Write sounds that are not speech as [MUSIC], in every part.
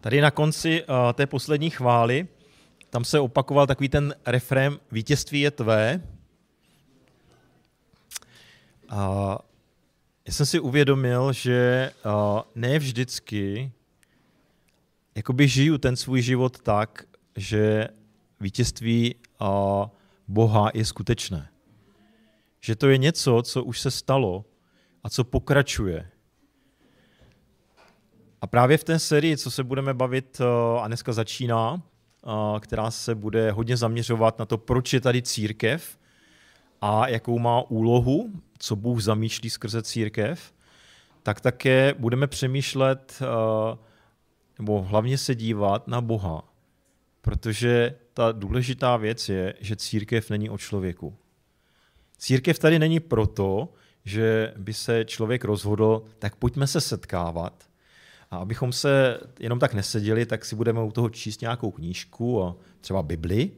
Tady na konci uh, té poslední chvály, tam se opakoval takový ten refrém vítězství je tvé. A já jsem si uvědomil, že uh, ne vždycky jakoby žiju ten svůj život tak, že vítězství uh, Boha je skutečné. Že to je něco, co už se stalo a co pokračuje. A právě v té sérii, co se budeme bavit, uh, a dneska začíná, uh, která se bude hodně zaměřovat na to, proč je tady církev a jakou má úlohu co Bůh zamýšlí skrze církev, tak také budeme přemýšlet, eh, nebo hlavně se dívat na Boha. Protože ta důležitá věc je, že církev není o člověku. Církev tady není proto, že by se člověk rozhodl, tak pojďme se setkávat. A abychom se jenom tak neseděli, tak si budeme u toho číst nějakou knížku, a třeba Bibli,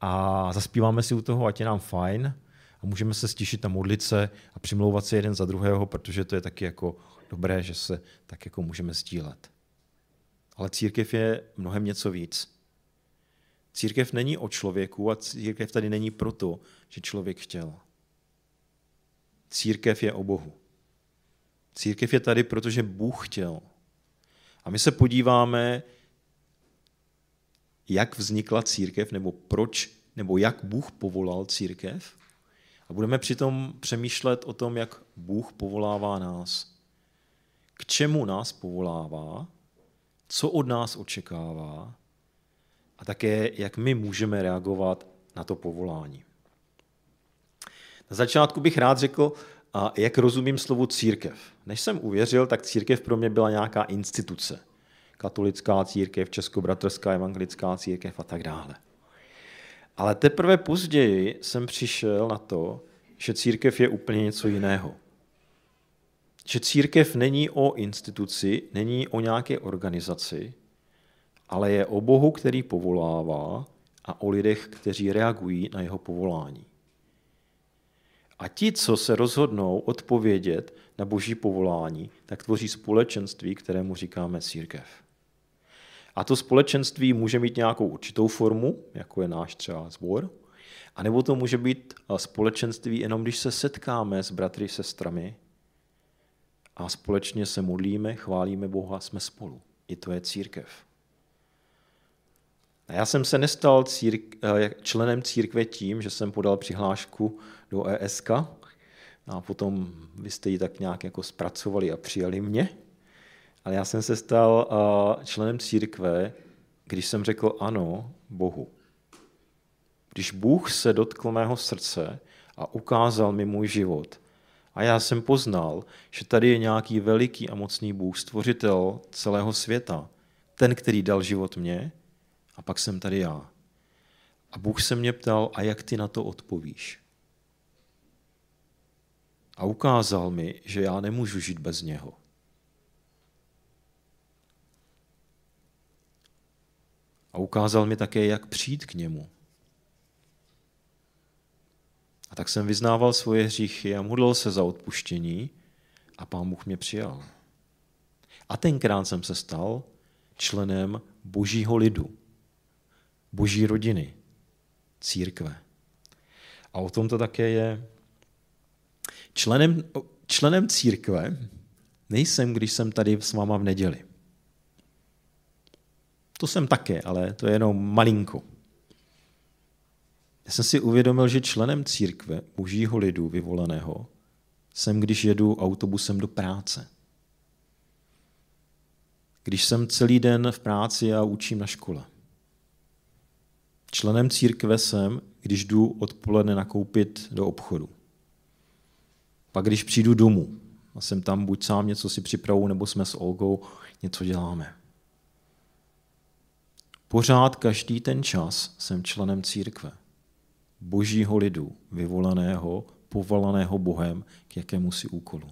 a zaspíváme si u toho, ať je nám fajn, a můžeme se stišit a modlit se a přimlouvat se jeden za druhého, protože to je taky jako dobré, že se tak jako můžeme sdílet. Ale církev je mnohem něco víc. Církev není o člověku a církev tady není proto, že člověk chtěl. Církev je o Bohu. Církev je tady, protože Bůh chtěl. A my se podíváme, jak vznikla církev, nebo proč, nebo jak Bůh povolal církev. A budeme přitom přemýšlet o tom, jak Bůh povolává nás. K čemu nás povolává, co od nás očekává a také, jak my můžeme reagovat na to povolání. Na začátku bych rád řekl, jak rozumím slovu církev. Než jsem uvěřil, tak církev pro mě byla nějaká instituce. Katolická církev, Českobratrská evangelická církev a tak dále. Ale teprve později jsem přišel na to, že církev je úplně něco jiného. Že církev není o instituci, není o nějaké organizaci, ale je o Bohu, který povolává a o lidech, kteří reagují na jeho povolání. A ti, co se rozhodnou odpovědět na boží povolání, tak tvoří společenství, kterému říkáme církev. A to společenství může mít nějakou určitou formu, jako je náš třeba zbor, a nebo to může být společenství jenom, když se setkáme s bratry, sestrami a společně se modlíme, chválíme Boha, jsme spolu. I to je církev. Já jsem se nestal círk, eh, členem církve tím, že jsem podal přihlášku do ESK a potom vy jste ji tak nějak jako zpracovali a přijali mě. Ale já jsem se stal eh, členem církve, když jsem řekl ano Bohu. Když Bůh se dotkl mého srdce a ukázal mi můj život, a já jsem poznal, že tady je nějaký veliký a mocný Bůh, stvořitel celého světa, ten, který dal život mně, a pak jsem tady já. A Bůh se mě ptal, a jak ty na to odpovíš? A ukázal mi, že já nemůžu žít bez něho. A ukázal mi také, jak přijít k němu. A tak jsem vyznával svoje hříchy a modlil se za odpuštění a pán Bůh mě přijal. A tenkrát jsem se stal členem božího lidu, boží rodiny, církve. A o tom to také je. Členem, členem církve nejsem, když jsem tady s váma v neděli. To jsem také, ale to je jenom malinko. Já jsem si uvědomil, že členem církve božího lidu vyvoleného jsem, když jedu autobusem do práce. Když jsem celý den v práci a učím na škole. Členem církve jsem, když jdu odpoledne nakoupit do obchodu. Pak když přijdu domů a jsem tam buď sám něco si připravu, nebo jsme s Olgou něco děláme. Pořád každý ten čas jsem členem církve božího lidu, vyvolaného, povolaného Bohem k jakému si úkolu.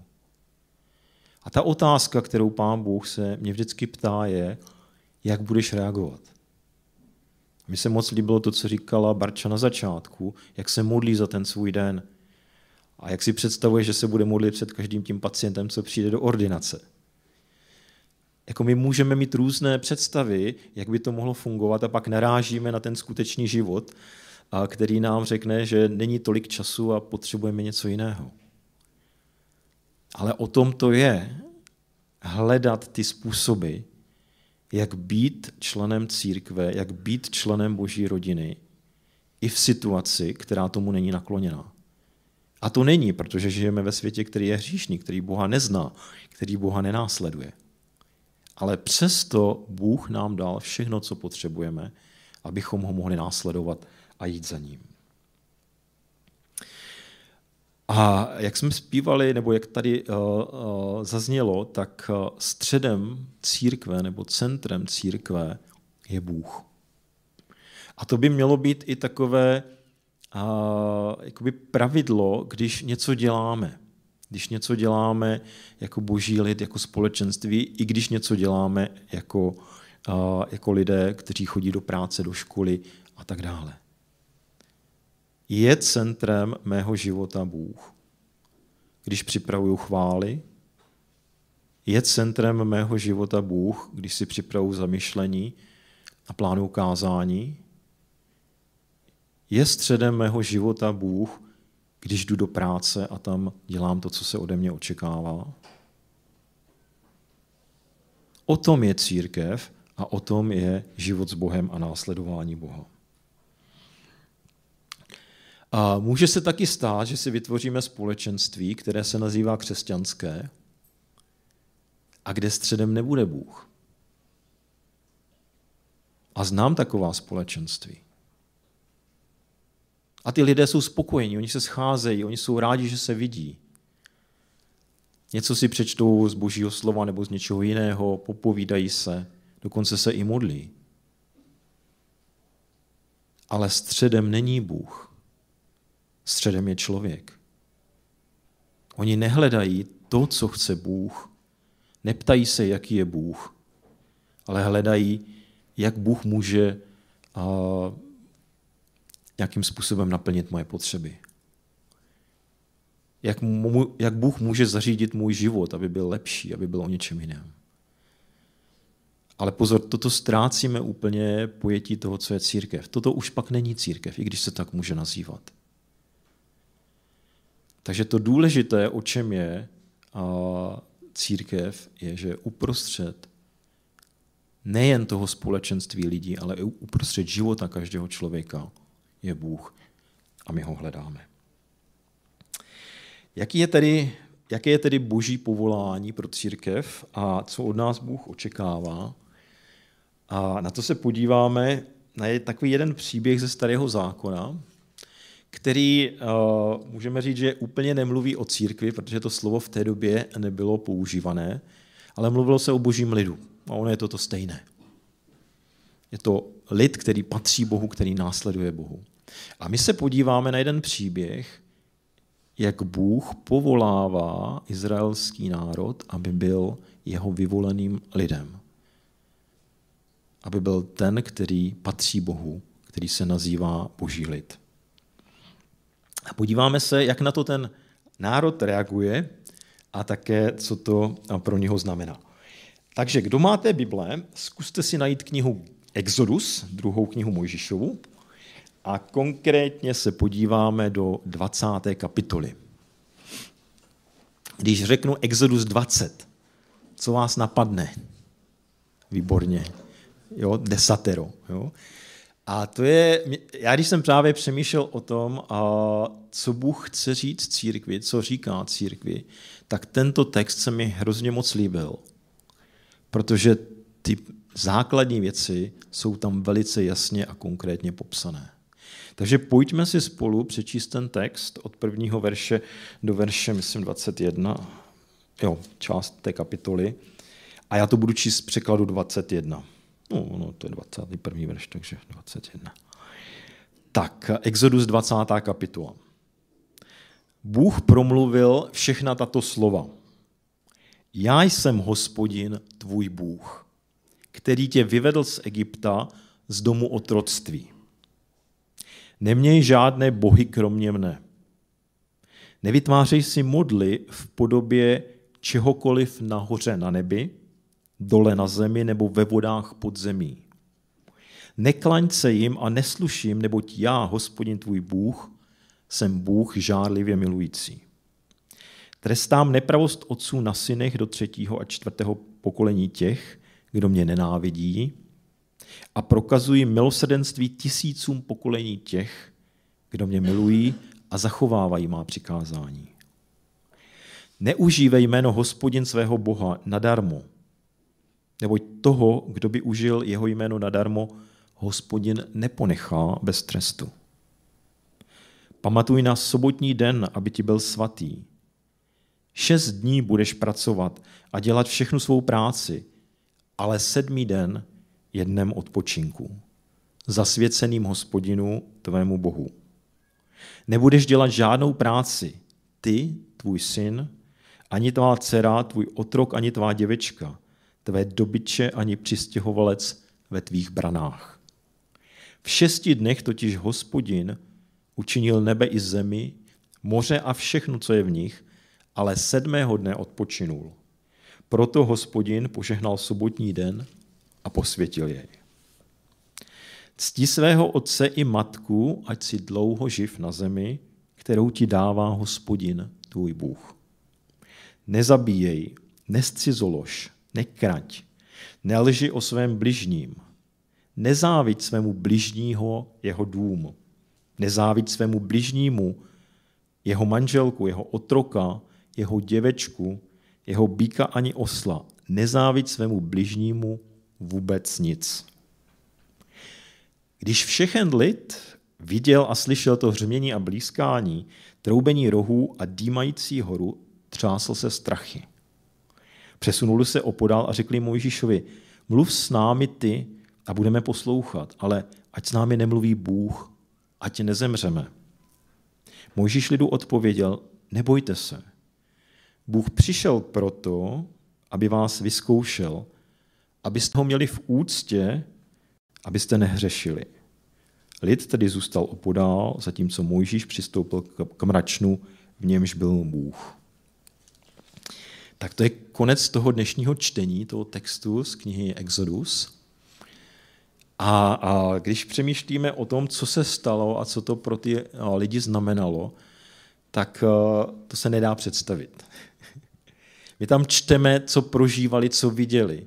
A ta otázka, kterou pán Bůh se mě vždycky ptá, je, jak budeš reagovat. Mně se moc líbilo to, co říkala Barča na začátku, jak se modlí za ten svůj den. A jak si představuje, že se bude modlit před každým tím pacientem, co přijde do ordinace. jako my můžeme mít různé představy, jak by to mohlo fungovat a pak narážíme na ten skutečný život, který nám řekne, že není tolik času a potřebujeme něco jiného. Ale o tom to je hledat ty způsoby, jak být členem církve, jak být členem boží rodiny i v situaci, která tomu není nakloněná. A to není, protože žijeme ve světě, který je hříšný, který Boha nezná, který Boha nenásleduje. Ale přesto Bůh nám dal všechno, co potřebujeme, abychom ho mohli následovat a jít za ním. A jak jsme zpívali, nebo jak tady uh, uh, zaznělo, tak uh, středem církve nebo centrem církve je Bůh. A to by mělo být i takové uh, jakoby pravidlo, když něco děláme. Když něco děláme jako boží lid, jako společenství, i když něco děláme jako, uh, jako lidé, kteří chodí do práce, do školy a tak dále je centrem mého života Bůh. Když připravuju chvály, je centrem mého života Bůh, když si připravuju zamyšlení a plánu kázání. Je středem mého života Bůh, když jdu do práce a tam dělám to, co se ode mě očekává. O tom je církev a o tom je život s Bohem a následování Boha. A může se taky stát, že si vytvoříme společenství, které se nazývá křesťanské a kde středem nebude Bůh. A znám taková společenství. A ty lidé jsou spokojení, oni se scházejí, oni jsou rádi, že se vidí. Něco si přečtou z božího slova nebo z něčeho jiného, popovídají se, dokonce se i modlí. Ale středem není Bůh středem je člověk. Oni nehledají to, co chce Bůh, neptají se, jaký je Bůh, ale hledají, jak Bůh může a, nějakým způsobem naplnit moje potřeby. Jak, mu, jak Bůh může zařídit můj život, aby byl lepší, aby byl o něčem jiném. Ale pozor, toto ztrácíme úplně pojetí toho, co je církev. Toto už pak není církev, i když se tak může nazývat. Takže to důležité, o čem je a církev, je, že uprostřed nejen toho společenství lidí, ale i uprostřed života každého člověka je Bůh a my ho hledáme. Jaký je tedy, jaké je tedy boží povolání pro církev a co od nás Bůh očekává? A na to se podíváme na takový jeden příběh ze Starého zákona, který uh, můžeme říct, že úplně nemluví o církvi, protože to slovo v té době nebylo používané, ale mluvilo se o božím lidu. A ono je to to stejné. Je to lid, který patří Bohu, který následuje Bohu. A my se podíváme na jeden příběh, jak Bůh povolává izraelský národ, aby byl jeho vyvoleným lidem. Aby byl ten, který patří Bohu, který se nazývá Boží lid. A podíváme se, jak na to ten národ reaguje a také, co to pro něho znamená. Takže kdo máte Bible, zkuste si najít knihu Exodus, druhou knihu Mojžišovu, a konkrétně se podíváme do 20. kapitoly. Když řeknu Exodus 20, co vás napadne? Výborně. Jo, desatero. Jo? A to je, já když jsem právě přemýšlel o tom, co Bůh chce říct církvi, co říká církvi, tak tento text se mi hrozně moc líbil. Protože ty základní věci jsou tam velice jasně a konkrétně popsané. Takže pojďme si spolu přečíst ten text od prvního verše do verše, myslím, 21, jo, část té kapitoly. A já to budu číst z překladu 21. No, no, to je 21. verš, takže 21. Tak, Exodus 20. kapitola. Bůh promluvil všechna tato slova. Já jsem hospodin, tvůj Bůh, který tě vyvedl z Egypta, z domu otroctví. Neměj žádné bohy kromě mne. Nevytvářej si modly v podobě čehokoliv nahoře na nebi, dole na zemi nebo ve vodách pod zemí. Neklaň se jim a nesluším, neboť já, hospodin tvůj Bůh, jsem Bůh žárlivě milující. Trestám nepravost otců na synech do třetího a čtvrtého pokolení těch, kdo mě nenávidí, a prokazuji milosrdenství tisícům pokolení těch, kdo mě milují a zachovávají má přikázání. Neužívej jméno hospodin svého Boha nadarmo, neboť toho, kdo by užil jeho jméno nadarmo, hospodin neponechá bez trestu. Pamatuj na sobotní den, aby ti byl svatý. Šest dní budeš pracovat a dělat všechnu svou práci, ale sedmý den je dnem odpočinku, zasvěceným hospodinu tvému Bohu. Nebudeš dělat žádnou práci, ty, tvůj syn, ani tvá dcera, tvůj otrok, ani tvá děvečka, tvé dobyče, ani přistěhovalec ve tvých branách. V šesti dnech totiž hospodin učinil nebe i zemi, moře a všechno, co je v nich, ale sedmého dne odpočinul. Proto hospodin požehnal sobotní den a posvětil jej. Cti svého otce i matku, ať si dlouho živ na zemi, kterou ti dává hospodin, tvůj Bůh. Nezabíjej, nescizolož, nekrať, nelži o svém bližním, nezáviď svému bližního jeho dům, nezáviď svému bližnímu jeho manželku, jeho otroka, jeho děvečku, jeho býka ani osla, nezáviď svému bližnímu vůbec nic. Když všechen lid viděl a slyšel to hřmění a blízkání, troubení rohů a dýmající horu, třásl se strachy. Přesunuli se opodál a řekli Mojžíšovi, mluv s námi ty a budeme poslouchat, ale ať s námi nemluví Bůh, ať nezemřeme. Mojžíš lidu odpověděl, nebojte se. Bůh přišel proto, aby vás vyzkoušel, abyste ho měli v úctě, abyste nehřešili. Lid tedy zůstal opodál, zatímco Mojžíš přistoupil k mračnu, v němž byl Bůh. Tak to je konec toho dnešního čtení, toho textu z knihy Exodus. A, a když přemýšlíme o tom, co se stalo a co to pro ty lidi znamenalo, tak to se nedá představit. [LAUGHS] My tam čteme, co prožívali, co viděli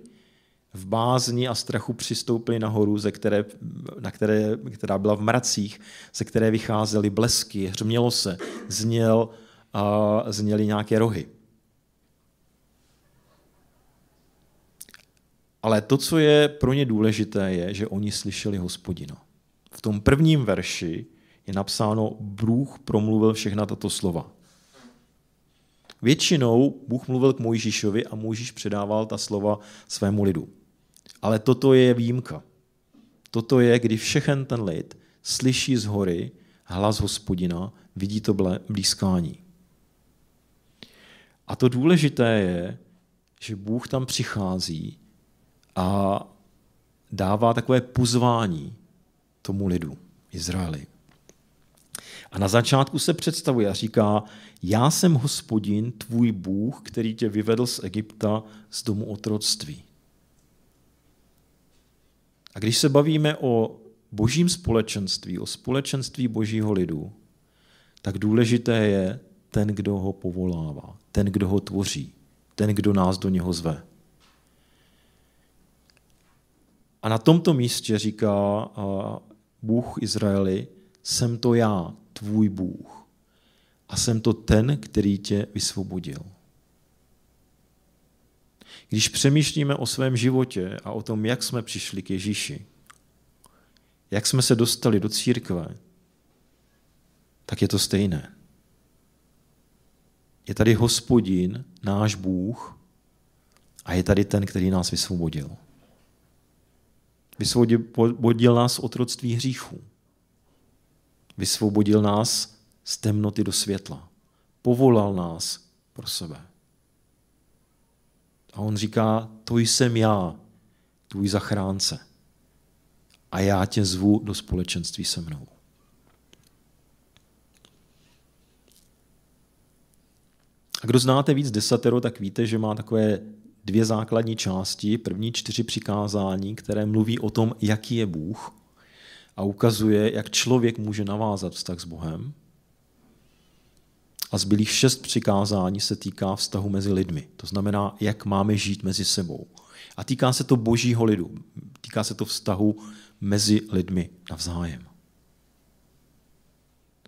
v bázni a strachu přistoupili nahoru, ze které, na které, která byla v mracích, ze které vycházely blesky, hřmělo se, zněl, a zněly nějaké rohy. Ale to, co je pro ně důležité, je, že oni slyšeli hospodina. V tom prvním verši je napsáno, Bůh promluvil všechna tato slova. Většinou Bůh mluvil k Mojžíšovi a Mojžíš předával ta slova svému lidu. Ale toto je výjimka. Toto je, kdy všechen ten lid slyší z hory hlas hospodina, vidí to blízkání. A to důležité je, že Bůh tam přichází a dává takové pozvání tomu lidu, Izraeli. A na začátku se představuje a říká, já jsem hospodin, tvůj Bůh, který tě vyvedl z Egypta z domu otroctví. A když se bavíme o božím společenství, o společenství božího lidu, tak důležité je ten, kdo ho povolává, ten, kdo ho tvoří, ten, kdo nás do něho zve. A na tomto místě říká Bůh Izraeli, jsem to já, tvůj Bůh. A jsem to ten, který tě vysvobodil. Když přemýšlíme o svém životě a o tom, jak jsme přišli k Ježíši, jak jsme se dostali do církve, tak je to stejné. Je tady hospodin, náš Bůh, a je tady ten, který nás vysvobodil. Vysvobodil nás z otroctví hříchů. Vysvobodil nás z temnoty do světla. Povolal nás pro sebe. A on říká, to jsem já, tvůj zachránce. A já tě zvu do společenství se mnou. A kdo znáte víc desatero, tak víte, že má takové dvě základní části, první čtyři přikázání, které mluví o tom, jaký je Bůh a ukazuje, jak člověk může navázat vztah s Bohem. A zbylých šest přikázání se týká vztahu mezi lidmi. To znamená, jak máme žít mezi sebou. A týká se to božího lidu. Týká se to vztahu mezi lidmi navzájem.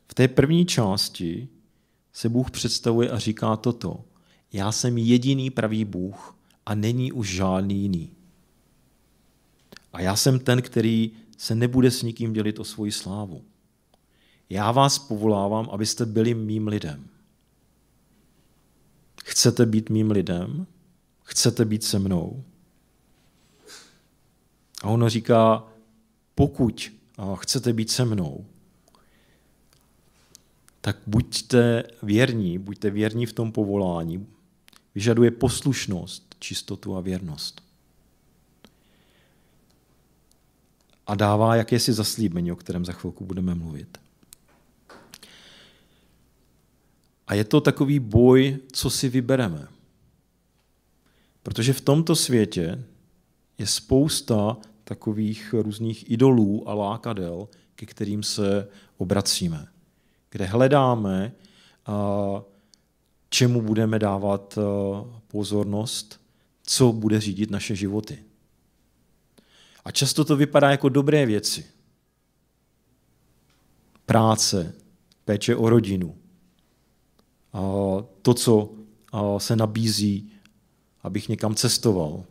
V té první části se Bůh představuje a říká toto. Já jsem jediný pravý Bůh a není už žádný jiný. A já jsem ten, který se nebude s nikým dělit o svoji slávu. Já vás povolávám, abyste byli mým lidem. Chcete být mým lidem? Chcete být se mnou? A ono říká, pokud chcete být se mnou, tak buďte věrní, buďte věrní v tom povolání. Vyžaduje poslušnost, čistotu a věrnost. A dává jakési zaslíbení, o kterém za chvilku budeme mluvit. A je to takový boj, co si vybereme. Protože v tomto světě je spousta takových různých idolů a lákadel, ke kterým se obracíme kde hledáme, čemu budeme dávat pozornost, co bude řídit naše životy. A často to vypadá jako dobré věci. Práce, péče o rodinu, to, co se nabízí, abych někam cestoval.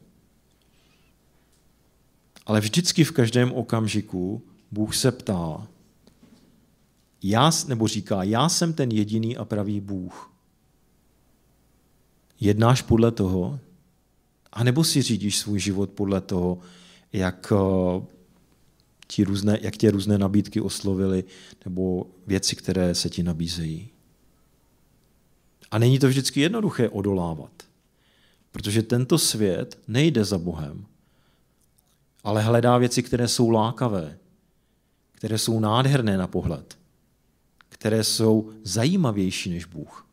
Ale vždycky v každém okamžiku Bůh se ptá, já, nebo říká, já jsem ten jediný a pravý Bůh. Jednáš podle toho, a nebo si řídíš svůj život podle toho, jak, eh, ti různé, jak tě různé nabídky oslovily, nebo věci, které se ti nabízejí. A není to vždycky jednoduché odolávat, protože tento svět nejde za Bohem, ale hledá věci, které jsou lákavé, které jsou nádherné na pohled které jsou zajímavější než Bůh.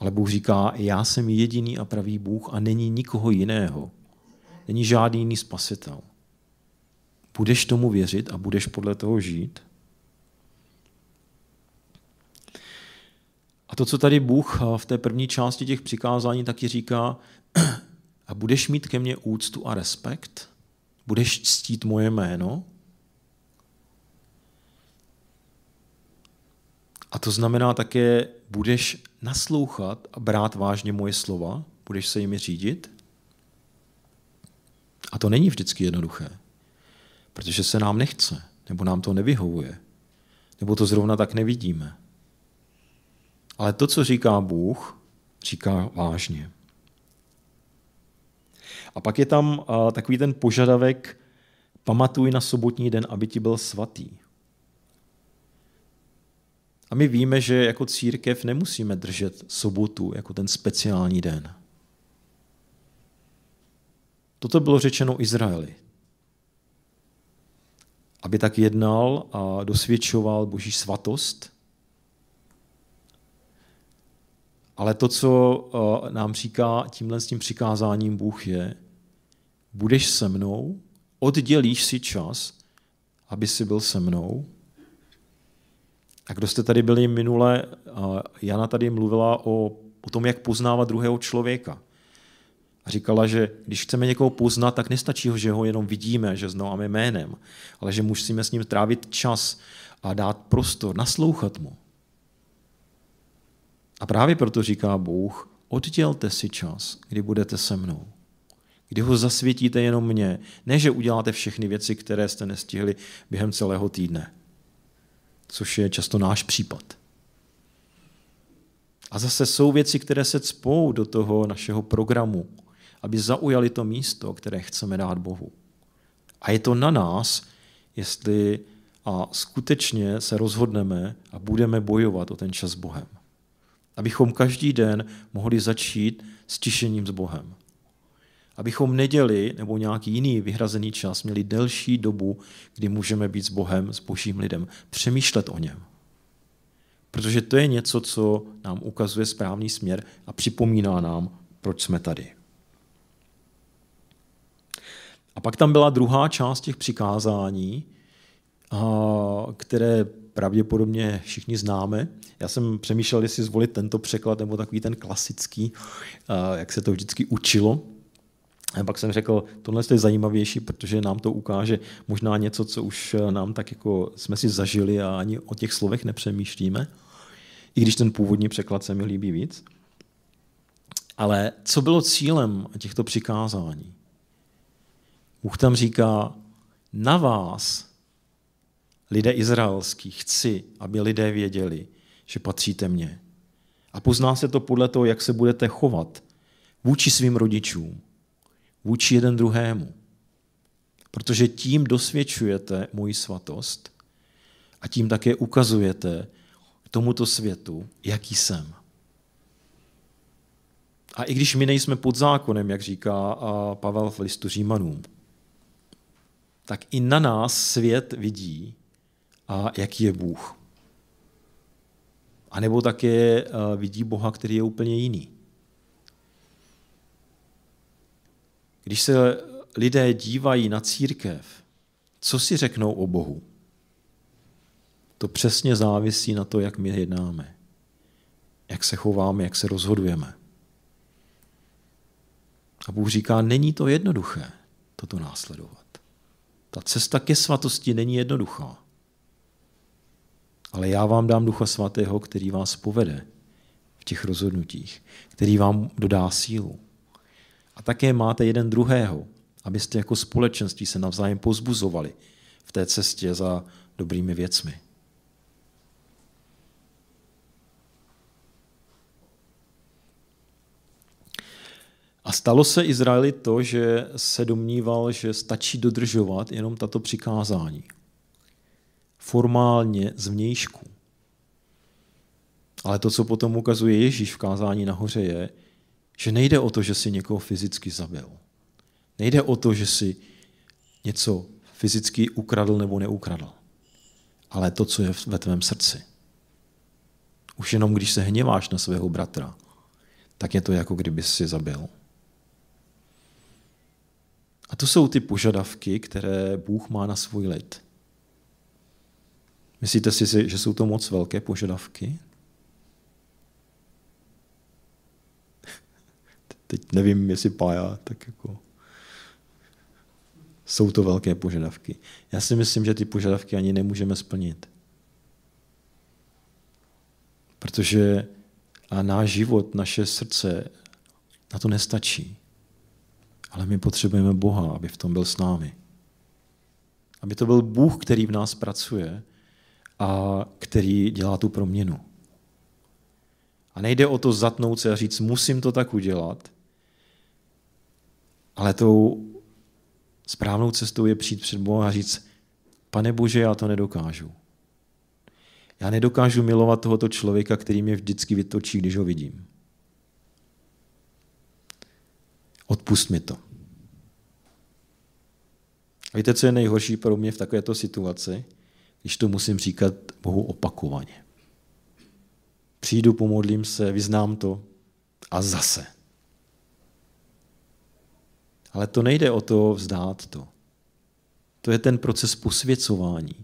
Ale Bůh říká, já jsem jediný a pravý Bůh a není nikoho jiného. Není žádný jiný spasitel. Budeš tomu věřit a budeš podle toho žít? A to, co tady Bůh v té první části těch přikázání taky říká, [CLEARS THROAT] a budeš mít ke mně úctu a respekt? Budeš ctít moje jméno? A to znamená také, budeš naslouchat a brát vážně moje slova, budeš se jimi řídit. A to není vždycky jednoduché, protože se nám nechce, nebo nám to nevyhovuje, nebo to zrovna tak nevidíme. Ale to, co říká Bůh, říká vážně. A pak je tam takový ten požadavek, pamatuj na sobotní den, aby ti byl svatý. A my víme, že jako církev nemusíme držet sobotu jako ten speciální den. Toto bylo řečeno Izraeli. Aby tak jednal a dosvědčoval boží svatost. Ale to, co eh, nám říká tímhle s tím přikázáním Bůh je, budeš se mnou, oddělíš si čas, aby si byl se mnou, a kdo jste tady byli minule, Jana tady mluvila o, o tom, jak poznávat druhého člověka. A říkala, že když chceme někoho poznat, tak nestačí, že ho jenom vidíme, že známe jménem, ale že musíme s ním trávit čas a dát prostor, naslouchat mu. A právě proto říká Bůh, oddělte si čas, kdy budete se mnou. Kdy ho zasvětíte jenom mně. Ne, že uděláte všechny věci, které jste nestihli během celého týdne což je často náš případ. A zase jsou věci, které se cpou do toho našeho programu, aby zaujali to místo, které chceme dát Bohu. A je to na nás, jestli a skutečně se rozhodneme a budeme bojovat o ten čas s Bohem. Abychom každý den mohli začít s tišením s Bohem abychom neděli nebo nějaký jiný vyhrazený čas měli delší dobu, kdy můžeme být s Bohem, s božím lidem, přemýšlet o něm. Protože to je něco, co nám ukazuje správný směr a připomíná nám proč jsme tady. A pak tam byla druhá část těch přikázání, které pravděpodobně všichni známe. Já jsem přemýšlel, jestli zvolit tento překlad nebo takový ten klasický, jak se to vždycky učilo. A pak jsem řekl, tohle je zajímavější, protože nám to ukáže možná něco, co už nám tak jako jsme si zažili a ani o těch slovech nepřemýšlíme, i když ten původní překlad se mi líbí víc. Ale co bylo cílem těchto přikázání? Bůh tam říká, na vás, lidé izraelský, chci, aby lidé věděli, že patříte mně. A pozná se to podle toho, jak se budete chovat vůči svým rodičům, vůči jeden druhému. Protože tím dosvědčujete moji svatost a tím také ukazujete tomuto světu, jaký jsem. A i když my nejsme pod zákonem, jak říká Pavel v listu Římanům, tak i na nás svět vidí, a jaký je Bůh. A nebo také vidí Boha, který je úplně jiný. Když se lidé dívají na církev, co si řeknou o Bohu? To přesně závisí na to, jak my jednáme, jak se chováme, jak se rozhodujeme. A Bůh říká, není to jednoduché toto následovat. Ta cesta ke svatosti není jednoduchá. Ale já vám dám Ducha Svatého, který vás povede v těch rozhodnutích, který vám dodá sílu. A také máte jeden druhého, abyste jako společenství se navzájem pozbuzovali v té cestě za dobrými věcmi. A stalo se Izraeli to, že se domníval, že stačí dodržovat jenom tato přikázání. Formálně zvnějšku. Ale to, co potom ukazuje Ježíš v kázání nahoře, je, že nejde o to, že si někoho fyzicky zabil. Nejde o to, že si něco fyzicky ukradl nebo neukradl. Ale to, co je ve tvém srdci. Už jenom když se hněváš na svého bratra, tak je to jako kdyby si zabil. A to jsou ty požadavky, které Bůh má na svůj lid. Myslíte si, že jsou to moc velké požadavky? Teď nevím, jestli pája, tak jako... Jsou to velké požadavky. Já si myslím, že ty požadavky ani nemůžeme splnit. Protože a náš život, naše srdce na to nestačí. Ale my potřebujeme Boha, aby v tom byl s námi. Aby to byl Bůh, který v nás pracuje a který dělá tu proměnu. A nejde o to zatnout se a říct, musím to tak udělat, ale tou správnou cestou je přijít před Boha a říct, pane Bože, já to nedokážu. Já nedokážu milovat tohoto člověka, který mě vždycky vytočí, když ho vidím. Odpust mi to. A víte, co je nejhorší pro mě v takovéto situaci? Když to musím říkat Bohu opakovaně. Přijdu, pomodlím se, vyznám to a zase. Ale to nejde o to vzdát to. To je ten proces posvěcování.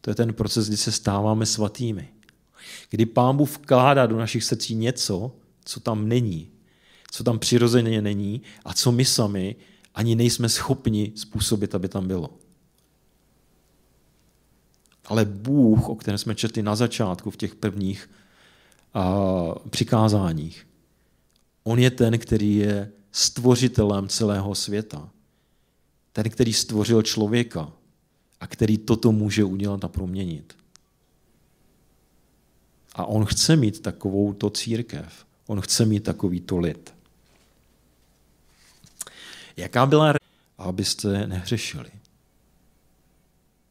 To je ten proces, kdy se stáváme svatými. Kdy Pán Bůh vkládá do našich srdcí něco, co tam není, co tam přirozeně není a co my sami ani nejsme schopni způsobit, aby tam bylo. Ale Bůh, o kterém jsme četli na začátku v těch prvních přikázáních, on je ten, který je stvořitelem celého světa. Ten, který stvořil člověka a který toto může udělat a proměnit. A on chce mít takovou to církev. On chce mít takový to lid. Jaká byla abyste nehřešili?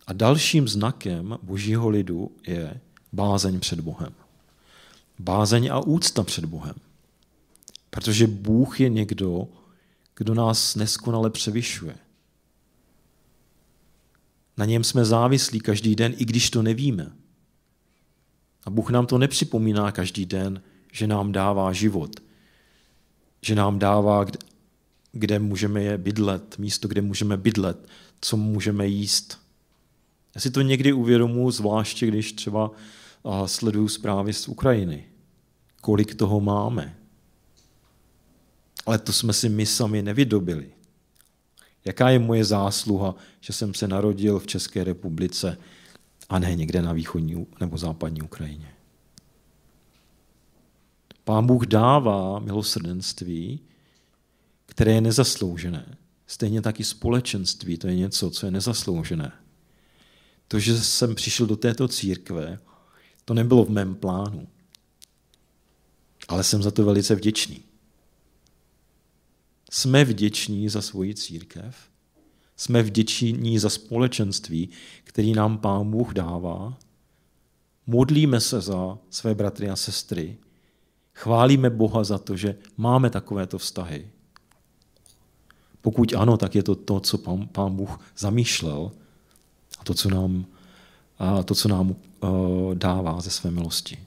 A dalším znakem božího lidu je bázeň před Bohem. Bázeň a úcta před Bohem. Protože Bůh je někdo, kdo nás neskonale převyšuje. Na něm jsme závislí každý den, i když to nevíme. A Bůh nám to nepřipomíná každý den, že nám dává život, že nám dává, kde, můžeme je bydlet, místo, kde můžeme bydlet, co můžeme jíst. Já si to někdy uvědomuji, zvláště když třeba sleduju zprávy z Ukrajiny. Kolik toho máme. Ale to jsme si my sami nevydobili. Jaká je moje zásluha, že jsem se narodil v České republice a ne někde na východní nebo západní Ukrajině? Pán Bůh dává milosrdenství, které je nezasloužené. Stejně tak i společenství, to je něco, co je nezasloužené. To, že jsem přišel do této církve, to nebylo v mém plánu. Ale jsem za to velice vděčný. Jsme vděční za svoji církev, jsme vděční za společenství, který nám Pán Bůh dává, modlíme se za své bratry a sestry, chválíme Boha za to, že máme takovéto vztahy. Pokud ano, tak je to to, co pán, Bůh zamýšlel a to, co nám, a to, co nám uh, dává ze své milosti.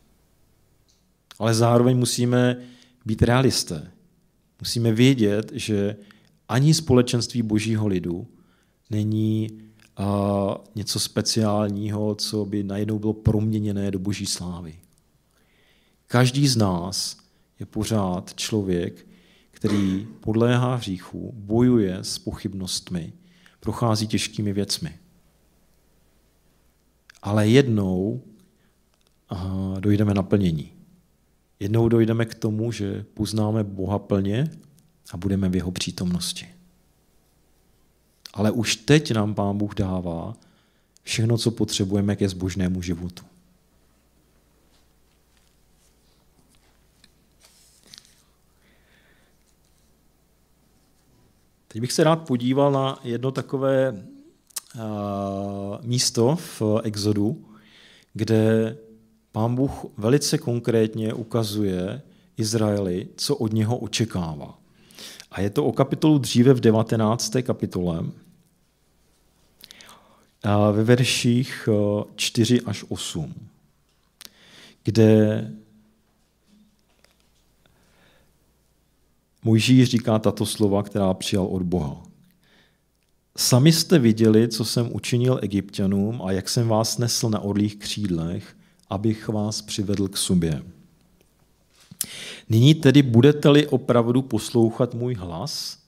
Ale zároveň musíme být realisté. Musíme vědět, že ani společenství božího lidu není uh, něco speciálního, co by najednou bylo proměněné do boží slávy. Každý z nás je pořád člověk, který podléhá hříchu, bojuje s pochybnostmi, prochází těžkými věcmi. Ale jednou aha, dojdeme na plnění. Jednou dojdeme k tomu, že poznáme Boha plně a budeme v jeho přítomnosti. Ale už teď nám Pán Bůh dává všechno, co potřebujeme ke zbožnému životu. Teď bych se rád podíval na jedno takové uh, místo v Exodu, kde pán Bůh velice konkrétně ukazuje Izraeli, co od něho očekává. A je to o kapitolu dříve v 19. kapitole, uh, ve verších 4 až 8, kde Mojžíš říká tato slova, která přijal od Boha. Sami jste viděli, co jsem učinil egyptianům a jak jsem vás nesl na orlých křídlech, abych vás přivedl k sobě. Nyní tedy budete-li opravdu poslouchat můj hlas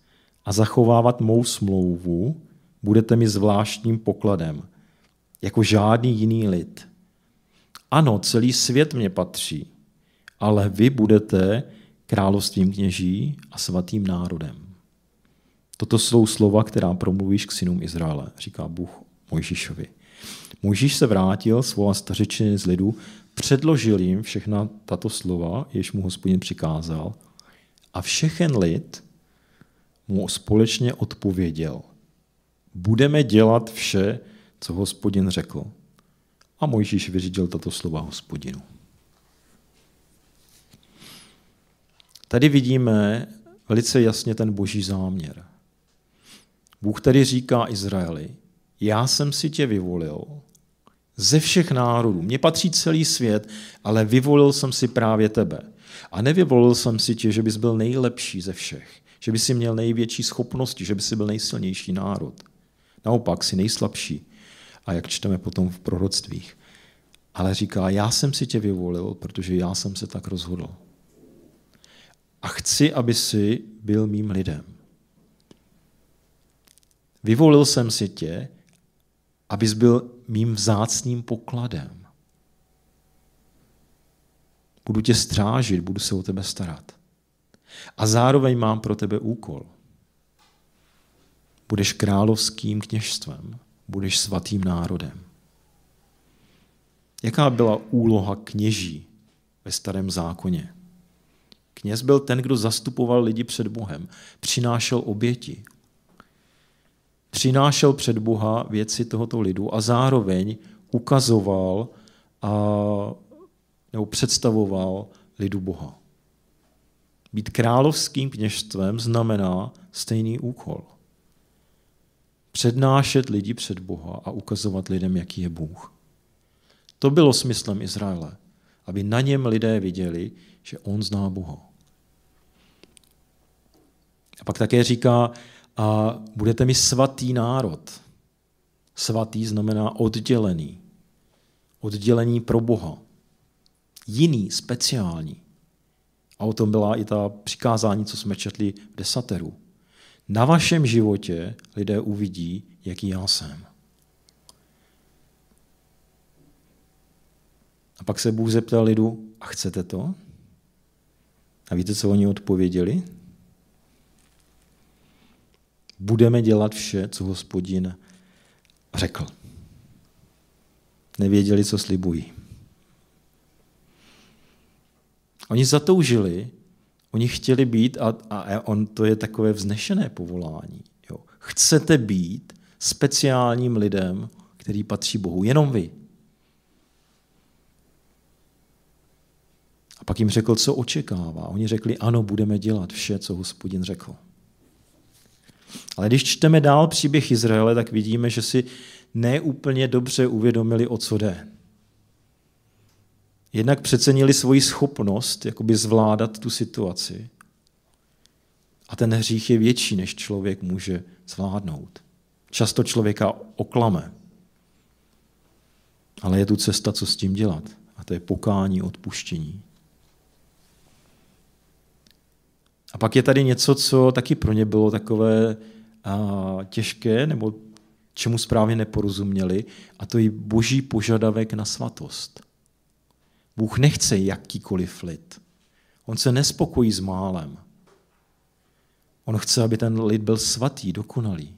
a zachovávat mou smlouvu, budete mi zvláštním pokladem, jako žádný jiný lid. Ano, celý svět mě patří, ale vy budete královstvím kněží a svatým národem. Toto jsou slova, která promluvíš k synům Izraele, říká Bůh Mojžíšovi. Mojžíš se vrátil, svolal stařečiny z lidu, předložil jim všechna tato slova, jež mu hospodin přikázal, a všechen lid mu společně odpověděl. Budeme dělat vše, co hospodin řekl. A Mojžíš vyřídil tato slova hospodinu. Tady vidíme velice jasně ten boží záměr. Bůh tady říká Izraeli, já jsem si tě vyvolil ze všech národů. Mně patří celý svět, ale vyvolil jsem si právě tebe. A nevyvolil jsem si tě, že bys byl nejlepší ze všech, že bys si měl největší schopnosti, že bys byl nejsilnější národ. Naopak si nejslabší. A jak čteme potom v proroctvích. Ale říká, já jsem si tě vyvolil, protože já jsem se tak rozhodl a chci, aby si byl mým lidem. Vyvolil jsem si tě, abys byl mým vzácným pokladem. Budu tě strážit, budu se o tebe starat. A zároveň mám pro tebe úkol. Budeš královským kněžstvem, budeš svatým národem. Jaká byla úloha kněží ve starém zákoně? Kněz byl ten, kdo zastupoval lidi před Bohem, přinášel oběti. Přinášel před Boha věci tohoto lidu a zároveň ukazoval a, nebo představoval lidu Boha. Být královským kněžstvem znamená stejný úkol. Přednášet lidi před Boha a ukazovat lidem, jaký je Bůh. To bylo smyslem Izraele, aby na něm lidé viděli, že on zná Boha. A pak také říká, a budete mi svatý národ. Svatý znamená oddělený. Oddělení pro Boha. Jiný, speciální. A o tom byla i ta přikázání, co jsme četli v desateru. Na vašem životě lidé uvidí, jaký já jsem. A pak se Bůh zeptal lidu, a chcete to? A víte, co oni odpověděli? Budeme dělat vše, co hospodin řekl. Nevěděli, co slibují. Oni zatoužili, oni chtěli být, a, a on, to je takové vznešené povolání. Jo. Chcete být speciálním lidem, který patří Bohu, jenom vy. A pak jim řekl, co očekává. Oni řekli, ano, budeme dělat vše, co hospodin řekl. Ale když čteme dál příběh Izraele, tak vidíme, že si neúplně dobře uvědomili, o co jde. Jednak přecenili svoji schopnost jakoby zvládat tu situaci. A ten hřích je větší, než člověk může zvládnout. Často člověka oklame. Ale je tu cesta, co s tím dělat. A to je pokání, odpuštění. A pak je tady něco, co taky pro ně bylo takové a, těžké, nebo čemu správně neporozuměli, a to je boží požadavek na svatost. Bůh nechce jakýkoliv lid. On se nespokojí s málem. On chce, aby ten lid byl svatý, dokonalý.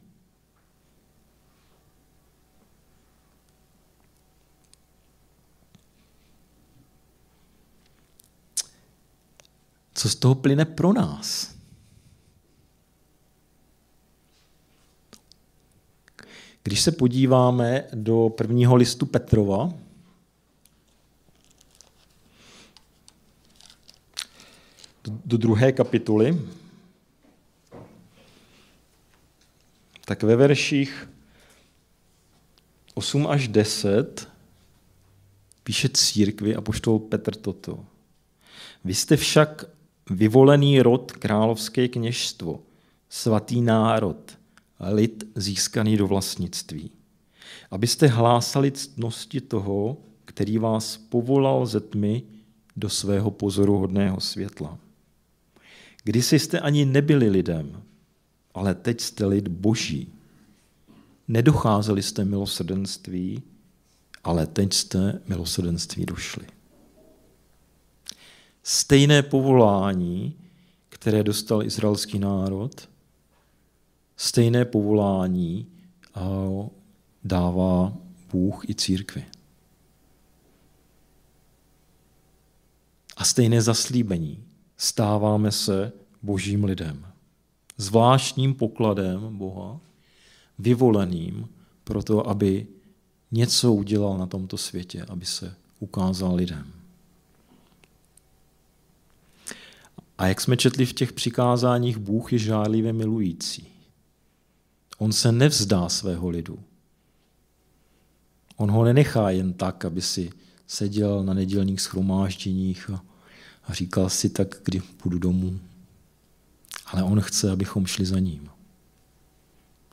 Co z toho plyne pro nás? Když se podíváme do prvního listu Petrova, do druhé kapituly, tak ve verších 8 až 10 píše církvi a poštol Petr toto. Vy jste však vyvolený rod, královské kněžstvo, svatý národ, lid získaný do vlastnictví. Abyste hlásali ctnosti toho, který vás povolal ze tmy do svého pozoruhodného světla. Kdysi jste ani nebyli lidem, ale teď jste lid boží. Nedocházeli jste milosrdenství, ale teď jste milosrdenství došli. Stejné povolání, které dostal izraelský národ, stejné povolání dává Bůh i církvi. A stejné zaslíbení stáváme se božím lidem. Zvláštním pokladem Boha, vyvoleným pro to, aby něco udělal na tomto světě, aby se ukázal lidem. A jak jsme četli v těch přikázáních, Bůh je žádlivě milující. On se nevzdá svého lidu. On ho nenechá jen tak, aby si seděl na nedělních schromážděních a a říkal si tak, kdy půjdu domů. Ale on chce, abychom šli za ním.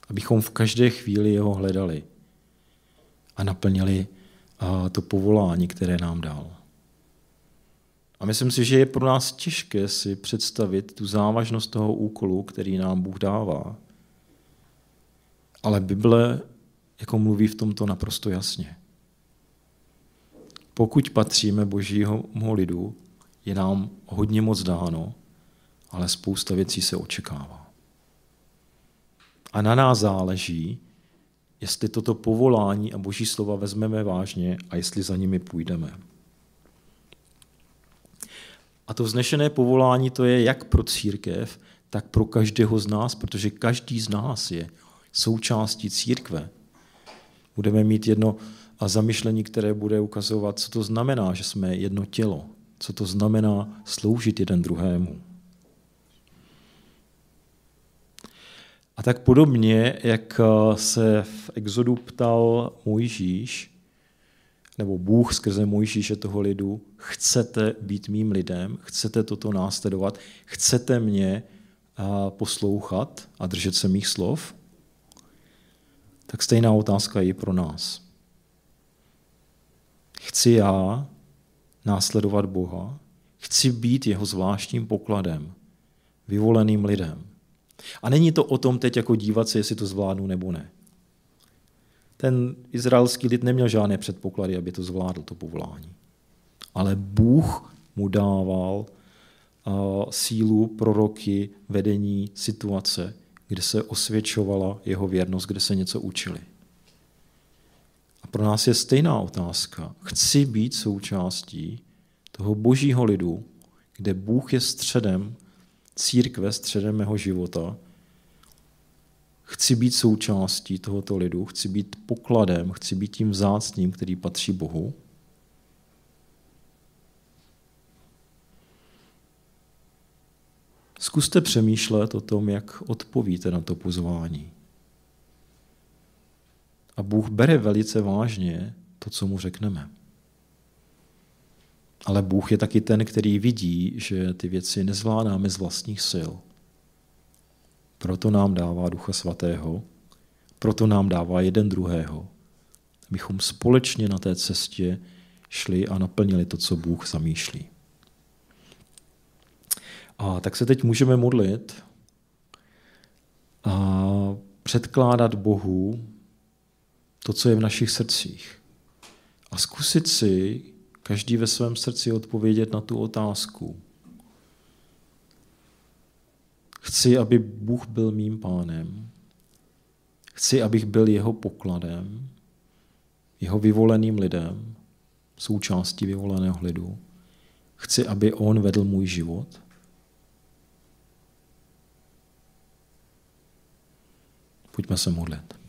Abychom v každé chvíli jeho hledali a naplnili to povolání, které nám dal. Myslím si, že je pro nás těžké si představit tu závažnost toho úkolu, který nám Bůh dává. Ale Bible jako mluví v tomto naprosto jasně. Pokud patříme božího lidu, je nám hodně moc dáno, ale spousta věcí se očekává. A na nás záleží, jestli toto povolání a boží slova vezmeme vážně a jestli za nimi půjdeme. A to vznešené povolání to je jak pro církev, tak pro každého z nás, protože každý z nás je součástí církve. Budeme mít jedno a zamyšlení, které bude ukazovat, co to znamená, že jsme jedno tělo, co to znamená sloužit jeden druhému. A tak podobně, jak se v Exodu ptal Mojžíš, nebo Bůh skrze Mojžíše toho lidu, chcete být mým lidem, chcete toto následovat, chcete mě poslouchat a držet se mých slov, tak stejná otázka je i pro nás. Chci já následovat Boha, chci být jeho zvláštním pokladem, vyvoleným lidem. A není to o tom teď jako dívat se, jestli to zvládnu nebo ne. Ten izraelský lid neměl žádné předpoklady, aby to zvládl, to povolání. Ale Bůh mu dával sílu, proroky, vedení, situace, kde se osvědčovala jeho věrnost, kde se něco učili. A pro nás je stejná otázka. Chci být součástí toho božího lidu, kde Bůh je středem, církve středem mého života. Chci být součástí tohoto lidu, chci být pokladem, chci být tím vzácným, který patří Bohu. Zkuste přemýšlet o tom, jak odpovíte na to pozvání. A Bůh bere velice vážně to, co mu řekneme. Ale Bůh je taky ten, který vidí, že ty věci nezvládáme z vlastních sil. Proto nám dává Ducha Svatého, proto nám dává jeden druhého, abychom společně na té cestě šli a naplnili to, co Bůh zamýšlí. A tak se teď můžeme modlit a předkládat Bohu to, co je v našich srdcích. A zkusit si každý ve svém srdci odpovědět na tu otázku. Chci, aby Bůh byl mým pánem. Chci, abych byl jeho pokladem, jeho vyvoleným lidem, součástí vyvoleného lidu. Chci, aby on vedl můj život. Pojďme se modlit.